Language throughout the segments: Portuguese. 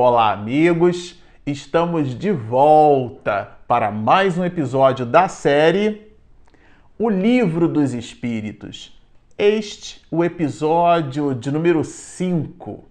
Olá, amigos! Estamos de volta para mais um episódio da série O Livro dos Espíritos. Este, o episódio de número 5.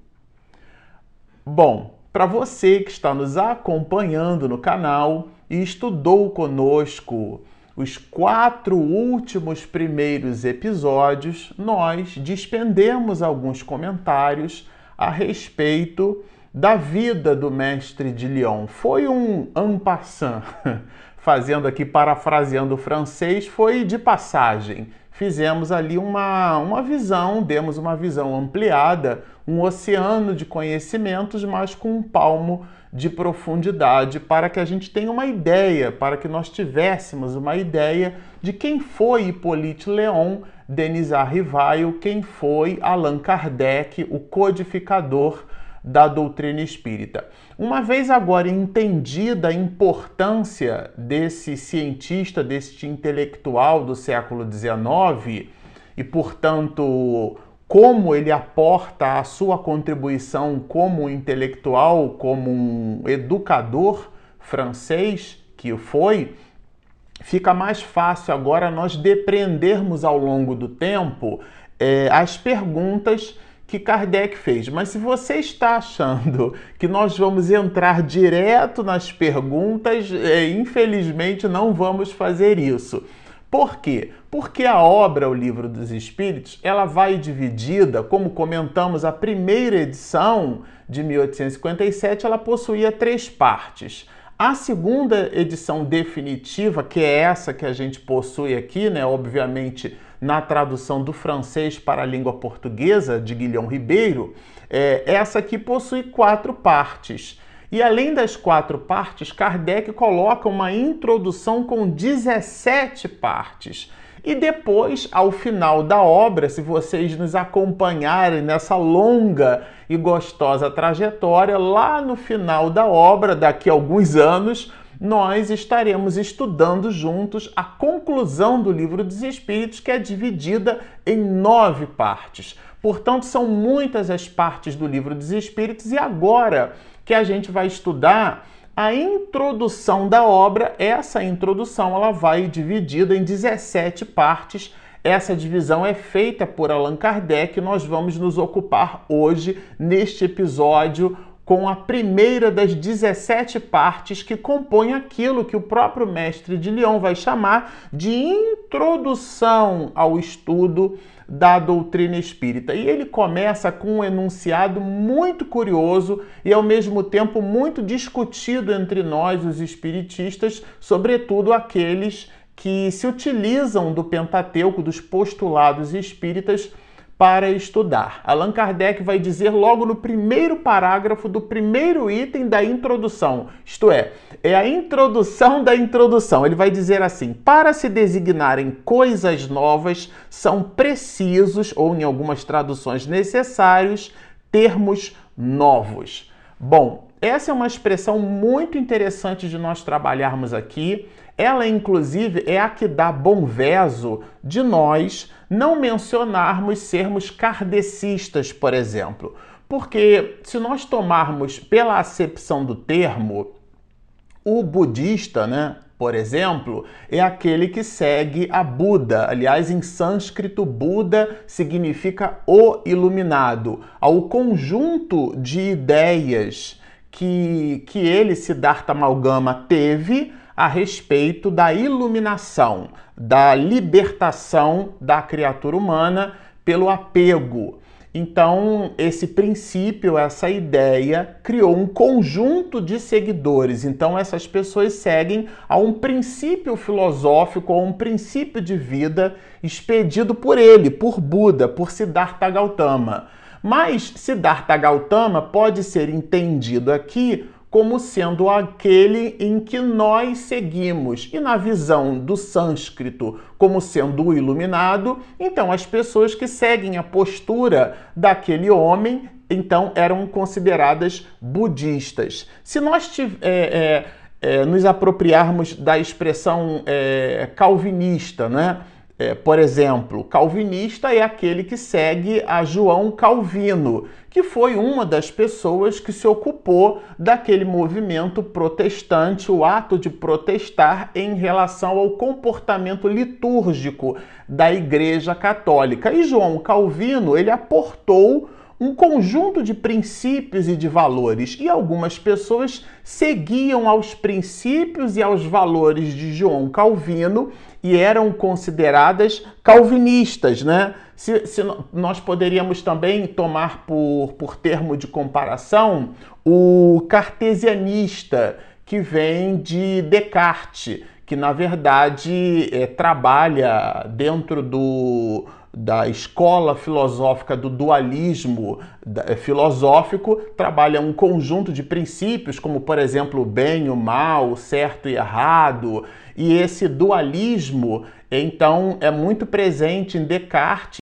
Bom, para você que está nos acompanhando no canal e estudou conosco os quatro últimos primeiros episódios, nós despendemos alguns comentários a respeito da vida do mestre de Lyon. Foi um en passant, fazendo aqui, parafraseando o francês, foi de passagem. Fizemos ali uma, uma visão, demos uma visão ampliada, um oceano de conhecimentos, mas com um palmo de profundidade, para que a gente tenha uma ideia, para que nós tivéssemos uma ideia de quem foi Hippolyte Léon, Denis Arrivail, quem foi Allan Kardec, o codificador da doutrina espírita. Uma vez agora entendida a importância desse cientista, deste intelectual do século XIX, e portanto como ele aporta a sua contribuição como intelectual, como um educador francês que foi, fica mais fácil agora nós depreendermos ao longo do tempo é, as perguntas que Kardec fez. Mas se você está achando que nós vamos entrar direto nas perguntas, é, infelizmente não vamos fazer isso. Por quê? Porque a obra O Livro dos Espíritos, ela vai dividida, como comentamos, a primeira edição de 1857, ela possuía três partes. A segunda edição definitiva, que é essa que a gente possui aqui, né, obviamente na tradução do francês para a língua portuguesa de Guilhom Ribeiro, é, essa aqui possui quatro partes. E além das quatro partes, Kardec coloca uma introdução com 17 partes. E depois, ao final da obra, se vocês nos acompanharem nessa longa e gostosa trajetória, lá no final da obra, daqui a alguns anos, nós estaremos estudando juntos a conclusão do Livro dos Espíritos, que é dividida em nove partes. Portanto, são muitas as partes do Livro dos Espíritos, e agora que a gente vai estudar a introdução da obra, essa introdução ela vai dividida em 17 partes. Essa divisão é feita por Allan Kardec. Nós vamos nos ocupar hoje, neste episódio, com a primeira das 17 partes que compõem aquilo que o próprio mestre de Lyon vai chamar de introdução ao estudo da doutrina espírita. E ele começa com um enunciado muito curioso e ao mesmo tempo muito discutido entre nós, os espiritistas, sobretudo aqueles que se utilizam do Pentateuco, dos postulados espíritas para estudar. Allan Kardec vai dizer logo no primeiro parágrafo do primeiro item da introdução, isto é, é a introdução da introdução. Ele vai dizer assim: para se designarem coisas novas, são precisos, ou em algumas traduções necessários, termos novos. Bom, essa é uma expressão muito interessante de nós trabalharmos aqui. Ela, inclusive, é a que dá bom verso de nós não mencionarmos sermos kardecistas, por exemplo. Porque se nós tomarmos pela acepção do termo, o budista, né, por exemplo, é aquele que segue a Buda. Aliás, em sânscrito, Buda significa o iluminado, ao conjunto de ideias que, que ele, Siddhartha Amalgama, teve a respeito da iluminação, da libertação da criatura humana pelo apego. Então, esse princípio, essa ideia, criou um conjunto de seguidores. Então, essas pessoas seguem a um princípio filosófico, a um princípio de vida expedido por ele, por Buda, por Siddhartha Gautama. Mas Siddhartha Gautama pode ser entendido aqui como sendo aquele em que nós seguimos. E na visão do sânscrito, como sendo o iluminado, então as pessoas que seguem a postura daquele homem, então eram consideradas budistas. Se nós é, é, é, nos apropriarmos da expressão é, calvinista, né? É, por exemplo, calvinista é aquele que segue a João Calvino, que foi uma das pessoas que se ocupou daquele movimento protestante, o ato de protestar em relação ao comportamento litúrgico da Igreja Católica. E João Calvino, ele aportou um conjunto de princípios e de valores, e algumas pessoas seguiam aos princípios e aos valores de João Calvino e eram consideradas calvinistas, né? Se, se, nós poderíamos também tomar por, por termo de comparação o cartesianista, que vem de Descartes, que na verdade é, trabalha dentro do, da escola filosófica do dualismo eh, filosófico trabalha um conjunto de princípios, como por exemplo o bem, o mal, o certo e errado, e esse dualismo então é muito presente em Descartes,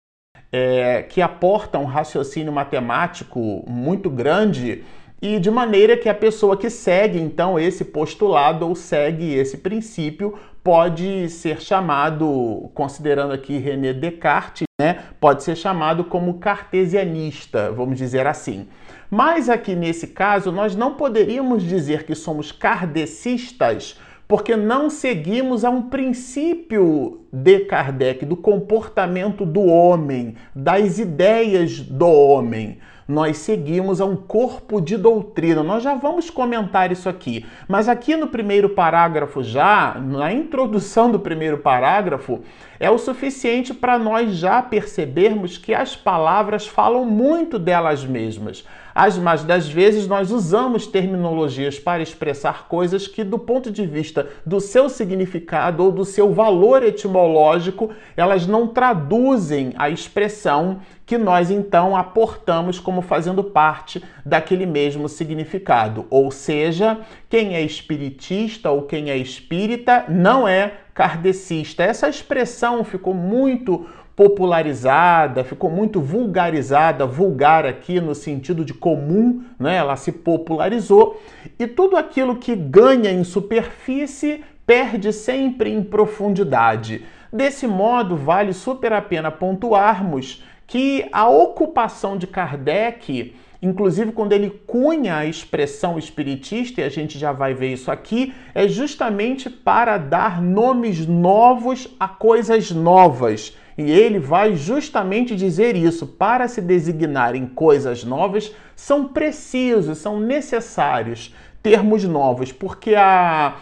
é, que aporta um raciocínio matemático muito grande e de maneira que a pessoa que segue então esse postulado ou segue esse princípio pode ser chamado, considerando aqui René Descartes, né, pode ser chamado como cartesianista, vamos dizer assim. Mas aqui nesse caso, nós não poderíamos dizer que somos kardecistas, porque não seguimos a um princípio de Kardec, do comportamento do homem, das ideias do homem nós seguimos a um corpo de doutrina. Nós já vamos comentar isso aqui, mas aqui no primeiro parágrafo, já, na introdução do primeiro parágrafo, é o suficiente para nós já percebermos que as palavras falam muito delas mesmas. As mais das vezes nós usamos terminologias para expressar coisas que, do ponto de vista do seu significado ou do seu valor etimológico, elas não traduzem a expressão que nós então aportamos como fazendo parte daquele mesmo significado. Ou seja, quem é espiritista ou quem é espírita não é kardecista. Essa expressão ficou muito popularizada, ficou muito vulgarizada, vulgar aqui no sentido de comum, né? Ela se popularizou e tudo aquilo que ganha em superfície perde sempre em profundidade. Desse modo, vale super a pena pontuarmos que a ocupação de Kardec inclusive quando ele cunha a expressão espiritista, e a gente já vai ver isso aqui, é justamente para dar nomes novos a coisas novas. E ele vai justamente dizer isso: para se designarem coisas novas, são precisos, são necessários termos novos, porque a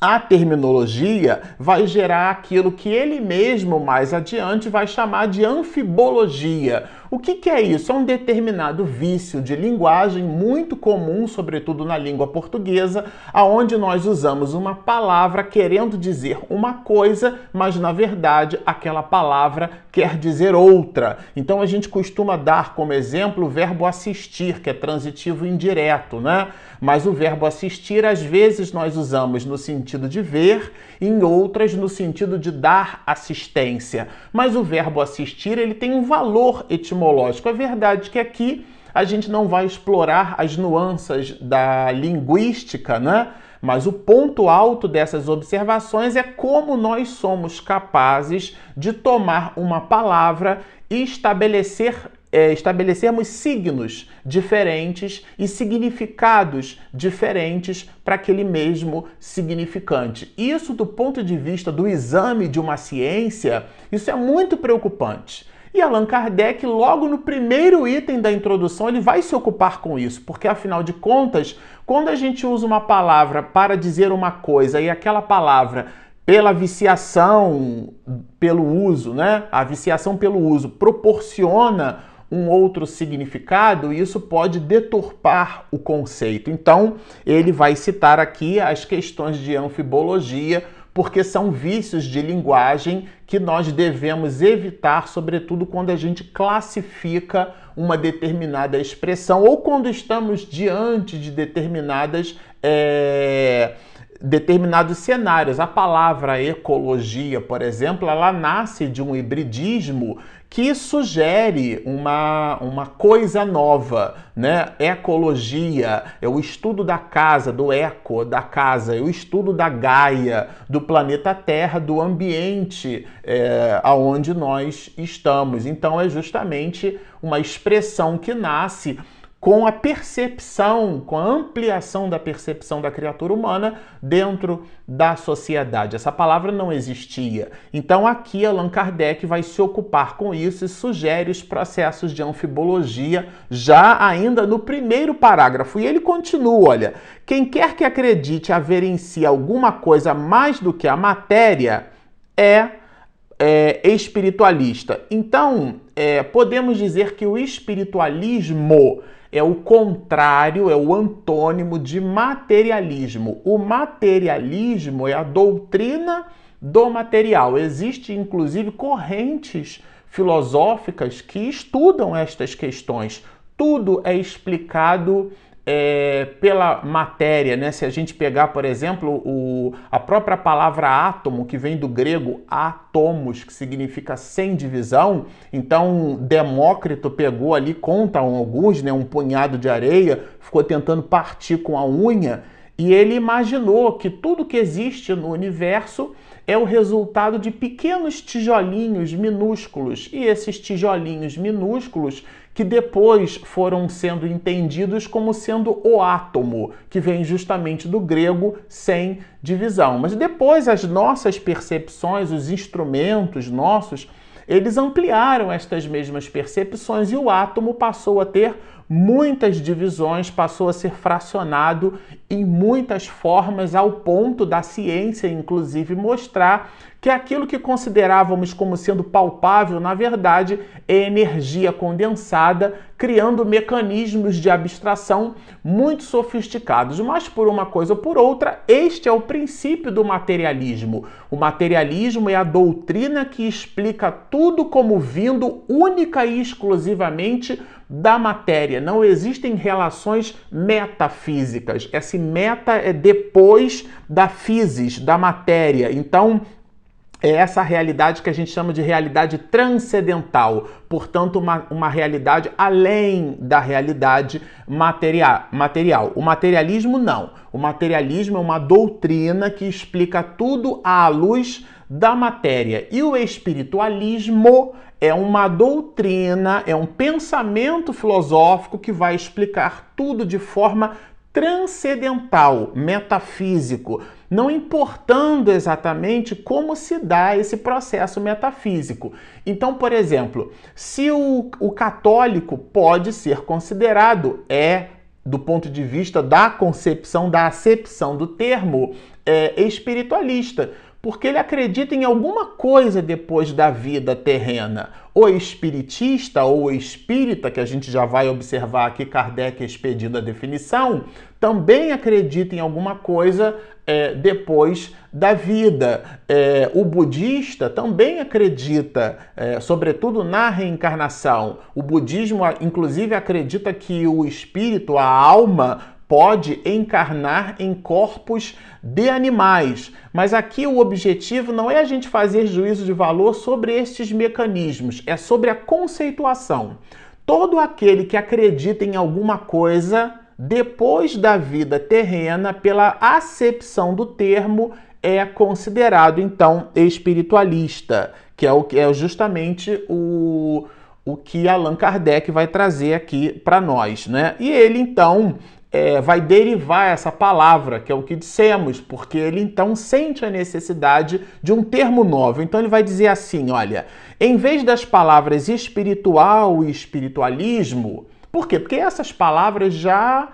a terminologia vai gerar aquilo que ele mesmo mais adiante vai chamar de anfibologia. O que, que, é isso? É um determinado vício de linguagem muito comum, sobretudo na língua portuguesa, aonde nós usamos uma palavra querendo dizer uma coisa, mas na verdade aquela palavra quer dizer outra. Então a gente costuma dar como exemplo o verbo assistir, que é transitivo indireto, né? Mas o verbo assistir, às vezes, nós usamos no sentido de ver, em outras no sentido de dar assistência. Mas o verbo assistir, ele tem um valor etimológico. É verdade que aqui a gente não vai explorar as nuances da linguística, né? Mas o ponto alto dessas observações é como nós somos capazes de tomar uma palavra e estabelecer é, estabelecermos signos diferentes e significados diferentes para aquele mesmo significante. Isso, do ponto de vista do exame de uma ciência, isso é muito preocupante. E Allan Kardec, logo no primeiro item da introdução, ele vai se ocupar com isso, porque afinal de contas, quando a gente usa uma palavra para dizer uma coisa e aquela palavra pela viciação pelo uso, né? A viciação pelo uso proporciona um outro significado, e isso pode deturpar o conceito. Então, ele vai citar aqui as questões de anfibologia, porque são vícios de linguagem que nós devemos evitar, sobretudo quando a gente classifica uma determinada expressão ou quando estamos diante de determinadas. É determinados cenários. A palavra ecologia, por exemplo, ela nasce de um hibridismo que sugere uma, uma coisa nova, né? Ecologia é o estudo da casa, do eco, da casa, é o estudo da Gaia, do planeta Terra, do ambiente é, aonde nós estamos. Então é justamente uma expressão que nasce com a percepção, com a ampliação da percepção da criatura humana dentro da sociedade. Essa palavra não existia. Então aqui Allan Kardec vai se ocupar com isso e sugere os processos de anfibologia já ainda no primeiro parágrafo. E ele continua, olha, quem quer que acredite haver em si alguma coisa mais do que a matéria é, é espiritualista. Então, é, podemos dizer que o espiritualismo é o contrário, é o antônimo de materialismo. O materialismo é a doutrina do material. Existem, inclusive, correntes filosóficas que estudam estas questões. Tudo é explicado é, pela matéria, né? Se a gente pegar, por exemplo, o, a própria palavra átomo, que vem do grego átomos, que significa sem divisão, então Demócrito pegou ali, contam alguns, né, um punhado de areia, ficou tentando partir com a unha, e ele imaginou que tudo que existe no universo é o resultado de pequenos tijolinhos minúsculos, e esses tijolinhos minúsculos que depois foram sendo entendidos como sendo o átomo, que vem justamente do grego sem divisão. Mas depois as nossas percepções, os instrumentos nossos, eles ampliaram estas mesmas percepções e o átomo passou a ter muitas divisões, passou a ser fracionado em muitas formas, ao ponto da ciência, inclusive, mostrar que aquilo que considerávamos como sendo palpável, na verdade, é energia condensada, criando mecanismos de abstração muito sofisticados. Mas por uma coisa ou por outra, este é o princípio do materialismo. O materialismo é a doutrina que explica tudo como vindo única e exclusivamente da matéria. Não existem relações metafísicas. Esse meta é depois da physis, da matéria. Então, é essa realidade que a gente chama de realidade transcendental, portanto, uma, uma realidade além da realidade material, material. O materialismo não. O materialismo é uma doutrina que explica tudo à luz da matéria. E o espiritualismo é uma doutrina, é um pensamento filosófico que vai explicar tudo de forma transcendental, metafísico não importando exatamente como se dá esse processo metafísico. Então, por exemplo, se o, o católico pode ser considerado, é do ponto de vista da concepção, da acepção do termo, é, espiritualista porque ele acredita em alguma coisa depois da vida terrena. O espiritista ou espírita, que a gente já vai observar aqui, Kardec expedindo a definição, também acredita em alguma coisa é, depois da vida. É, o budista também acredita, é, sobretudo, na reencarnação. O budismo, inclusive, acredita que o espírito, a alma, pode encarnar em corpos de animais. Mas aqui o objetivo não é a gente fazer juízo de valor sobre estes mecanismos, é sobre a conceituação. Todo aquele que acredita em alguma coisa depois da vida terrena, pela acepção do termo, é considerado então espiritualista, que é, o, é justamente o, o que Allan Kardec vai trazer aqui para nós, né? E ele então é, vai derivar essa palavra, que é o que dissemos, porque ele então sente a necessidade de um termo novo. Então ele vai dizer assim: olha, em vez das palavras espiritual e espiritualismo, por quê? Porque essas palavras já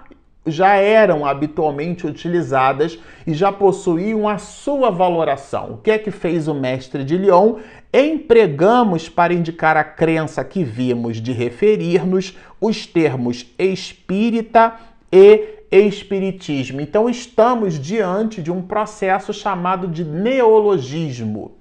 já eram habitualmente utilizadas e já possuíam a sua valoração. O que é que fez o mestre de Lyon? Empregamos para indicar a crença que vimos de referir-nos os termos espírita e espiritismo. Então estamos diante de um processo chamado de neologismo.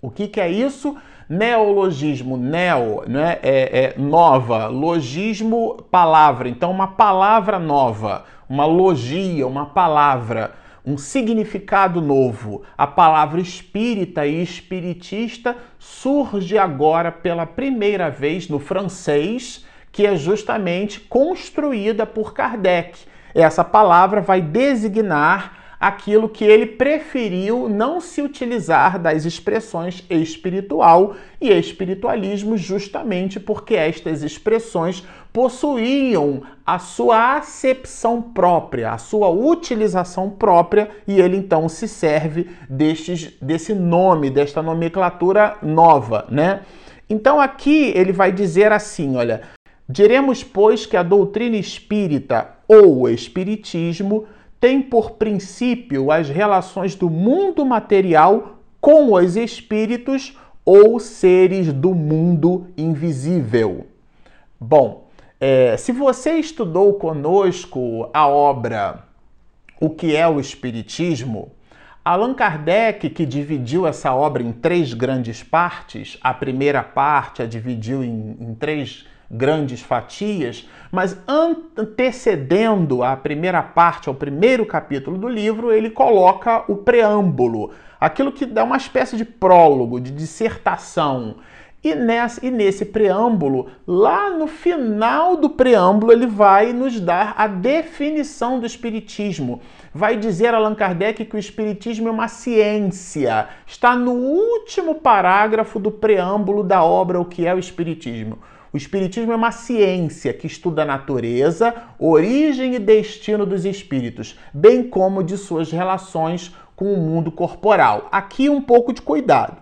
O que, que é isso? Neologismo, neo, né? é, é nova, logismo, palavra. Então, uma palavra nova, uma logia, uma palavra. um significado novo. A palavra espírita e espiritista surge agora pela primeira vez no francês, que é justamente construída por Kardec. Essa palavra vai designar aquilo que ele preferiu não se utilizar das expressões espiritual e espiritualismo, justamente porque estas expressões possuíam a sua acepção própria, a sua utilização própria, e ele então se serve destes, desse nome, desta nomenclatura nova, né? Então aqui ele vai dizer assim, olha, diremos pois que a doutrina espírita ou espiritismo tem por princípio as relações do mundo material com os espíritos ou seres do mundo invisível. Bom, é, se você estudou conosco a obra O que é o Espiritismo, Allan Kardec, que dividiu essa obra em três grandes partes, a primeira parte a dividiu em, em três grandes fatias, mas antecedendo a primeira parte, ao primeiro capítulo do livro, ele coloca o preâmbulo, aquilo que dá uma espécie de prólogo, de dissertação. E nesse, e nesse preâmbulo, lá no final do preâmbulo, ele vai nos dar a definição do Espiritismo. Vai dizer Allan Kardec que o Espiritismo é uma ciência. Está no último parágrafo do preâmbulo da obra O que é o Espiritismo. O Espiritismo é uma ciência que estuda a natureza, origem e destino dos espíritos, bem como de suas relações com o mundo corporal. Aqui um pouco de cuidado.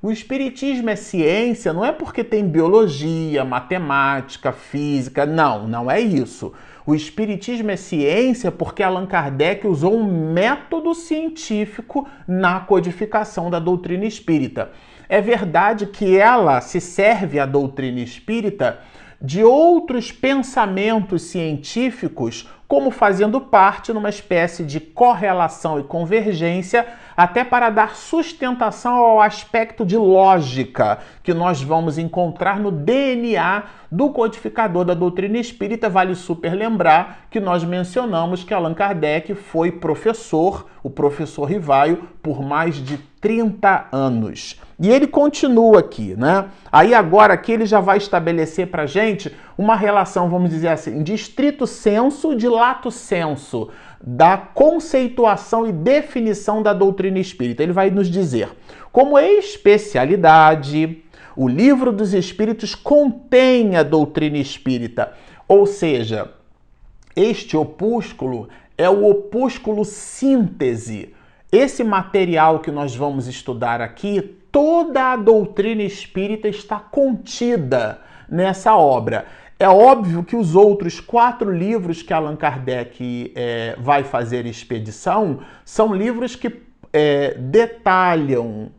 O Espiritismo é ciência não é porque tem biologia, matemática, física. Não, não é isso. O Espiritismo é ciência porque Allan Kardec usou um método científico na codificação da doutrina espírita. É verdade que ela se serve a doutrina espírita de outros pensamentos científicos como fazendo parte numa espécie de correlação e convergência, até para dar sustentação ao aspecto de lógica que nós vamos encontrar no DNA do codificador da doutrina espírita. Vale super lembrar que nós mencionamos que Allan Kardec foi professor, o professor Rivaio, por mais de 30 anos. E ele continua aqui, né? Aí agora aqui ele já vai estabelecer para gente uma relação, vamos dizer assim, de estrito senso, de lato senso, da conceituação e definição da doutrina espírita. Ele vai nos dizer, como especialidade, o livro dos espíritos contém a doutrina espírita, ou seja, este opúsculo é o opúsculo síntese. Esse material que nós vamos estudar aqui toda a doutrina espírita está contida nessa obra. É óbvio que os outros quatro livros que Allan Kardec é, vai fazer expedição são livros que é, detalham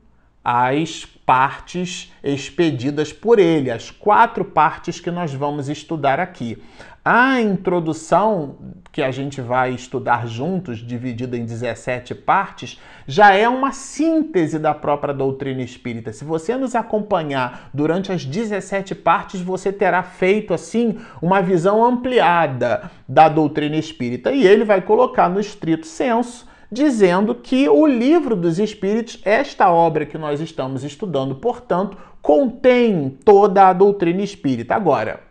as partes expedidas por ele, as quatro partes que nós vamos estudar aqui. A introdução, que a gente vai estudar juntos, dividida em 17 partes, já é uma síntese da própria doutrina espírita. Se você nos acompanhar durante as 17 partes, você terá feito assim uma visão ampliada da doutrina espírita. E ele vai colocar no estrito senso dizendo que o livro dos Espíritos, esta obra que nós estamos estudando, portanto, contém toda a doutrina espírita. Agora,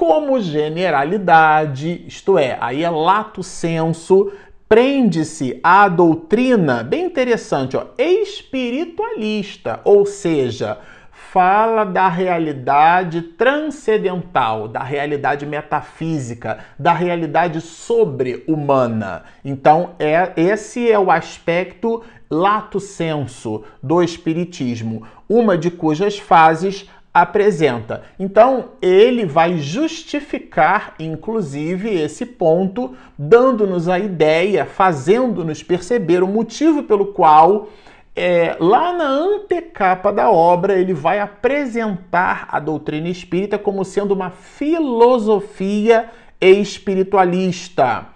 como generalidade, isto é, aí é lato senso, prende-se à doutrina, bem interessante, ó, espiritualista, ou seja, fala da realidade transcendental, da realidade metafísica, da realidade sobre-humana. Então, é, esse é o aspecto lato senso do espiritismo, uma de cujas fases apresenta. Então, ele vai justificar, inclusive, esse ponto, dando-nos a ideia, fazendo-nos perceber o motivo pelo qual, é, lá na antecapa da obra, ele vai apresentar a doutrina espírita como sendo uma filosofia espiritualista.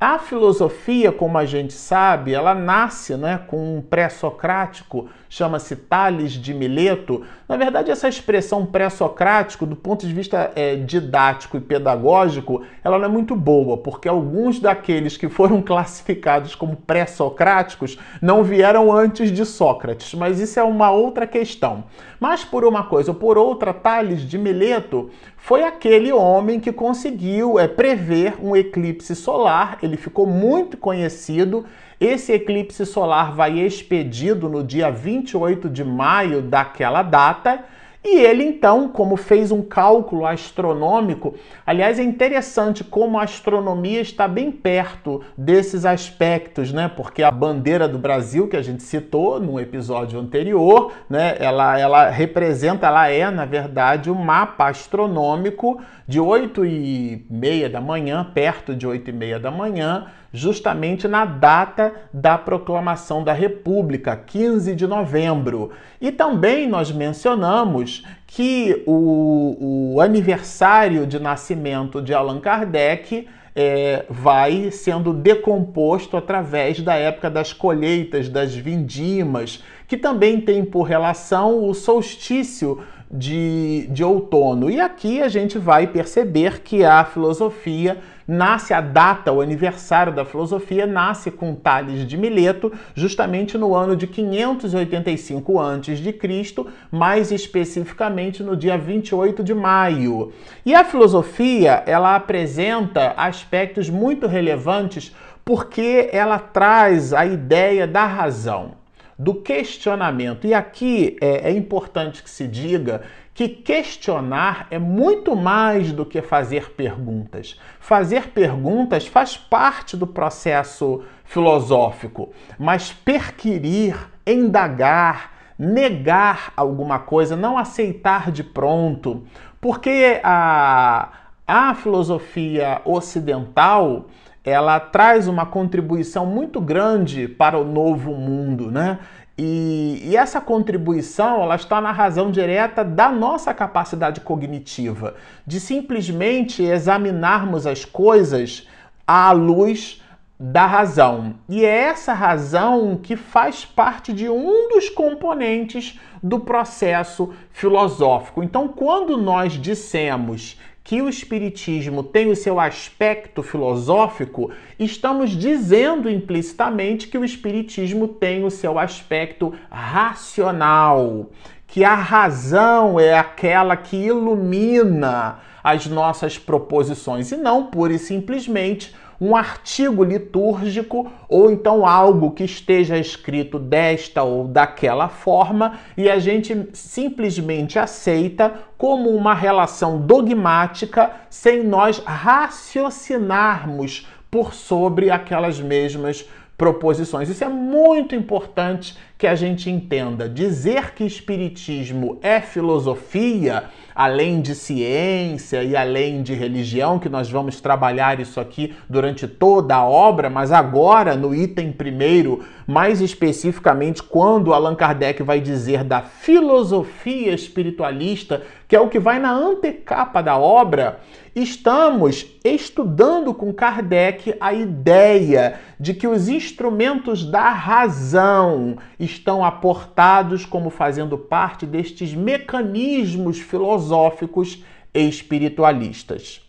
A filosofia, como a gente sabe, ela nasce né, com um pré-socrático chama-se Tales de Mileto. Na verdade, essa expressão pré-socrático, do ponto de vista é, didático e pedagógico, ela não é muito boa, porque alguns daqueles que foram classificados como pré-socráticos não vieram antes de Sócrates, mas isso é uma outra questão. Mas por uma coisa ou por outra, Tales de Mileto foi aquele homem que conseguiu é, prever um eclipse solar. Ele ficou muito conhecido. Esse eclipse solar vai expedido no dia 28 de maio daquela data. E ele então, como fez um cálculo astronômico, aliás, é interessante como a astronomia está bem perto desses aspectos, né? Porque a bandeira do Brasil que a gente citou no episódio anterior, né? Ela, ela representa, ela é na verdade um mapa astronômico de 8 e meia da manhã, perto de 8 e meia da manhã, justamente na data da proclamação da República, 15 de novembro. E também nós mencionamos que o, o aniversário de nascimento de Allan Kardec é, vai sendo decomposto através da época das colheitas, das vindimas, que também tem por relação o solstício de, de outono. E aqui a gente vai perceber que a filosofia nasce, a data, o aniversário da filosofia nasce com Tales de Mileto, justamente no ano de 585 a.C., mais especificamente no dia 28 de maio. E a filosofia, ela apresenta aspectos muito relevantes porque ela traz a ideia da razão do questionamento. E aqui é, é, importante que se diga que questionar é muito mais do que fazer perguntas. Fazer perguntas faz parte do processo filosófico, mas perquirir, indagar, negar alguma coisa, não aceitar de pronto, porque a, a filosofia ocidental ela traz uma contribuição muito grande para o novo mundo, né? E, e, essa contribuição ela está na razão direta da nossa capacidade cognitiva, de simplesmente examinarmos as coisas à luz da razão. E é essa razão que faz parte de um dos componentes do processo filosófico. Então, quando nós dissemos que o Espiritismo tem o seu aspecto filosófico, estamos dizendo implicitamente que o Espiritismo tem o seu aspecto racional, que a razão é aquela que ilumina as nossas proposições e não pura e simplesmente um artigo litúrgico ou então algo que esteja escrito desta ou daquela forma e a gente simplesmente aceita como uma relação dogmática sem nós raciocinarmos por sobre aquelas mesmas proposições. Isso é muito importante que a gente entenda. Dizer que espiritismo é filosofia além de ciência e além de religião, que nós vamos trabalhar isso aqui durante toda a obra, mas agora no item primeiro, mais especificamente quando Allan Kardec vai dizer da filosofia espiritualista, que é o que vai na antecapa da obra, estamos estudando com Kardec a ideia de que os instrumentos da razão estão aportados como fazendo parte destes mecanismos filosóficos espiritualistas.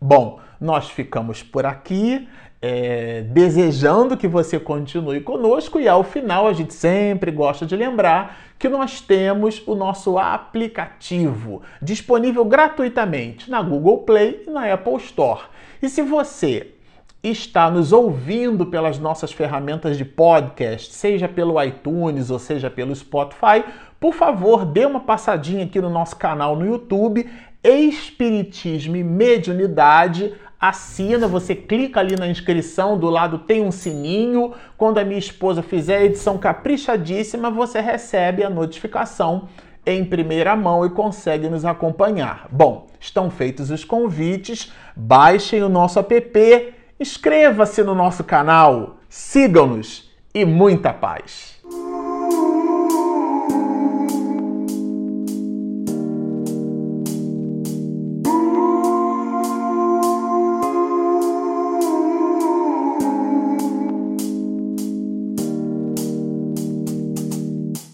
Bom, nós ficamos por aqui. É, desejando que você continue conosco e ao final a gente sempre gosta de lembrar que nós temos o nosso aplicativo disponível gratuitamente na Google Play e na Apple Store. E se você está nos ouvindo pelas nossas ferramentas de podcast, seja pelo iTunes ou seja pelo Spotify, por favor, dê uma passadinha aqui no nosso canal no YouTube, Espiritismo e Mediunidade. Assina, você clica ali na inscrição, do lado tem um sininho. Quando a minha esposa fizer a edição caprichadíssima, você recebe a notificação em primeira mão e consegue nos acompanhar. Bom, estão feitos os convites, baixem o nosso app Inscreva-se no nosso canal, sigam-nos e muita paz!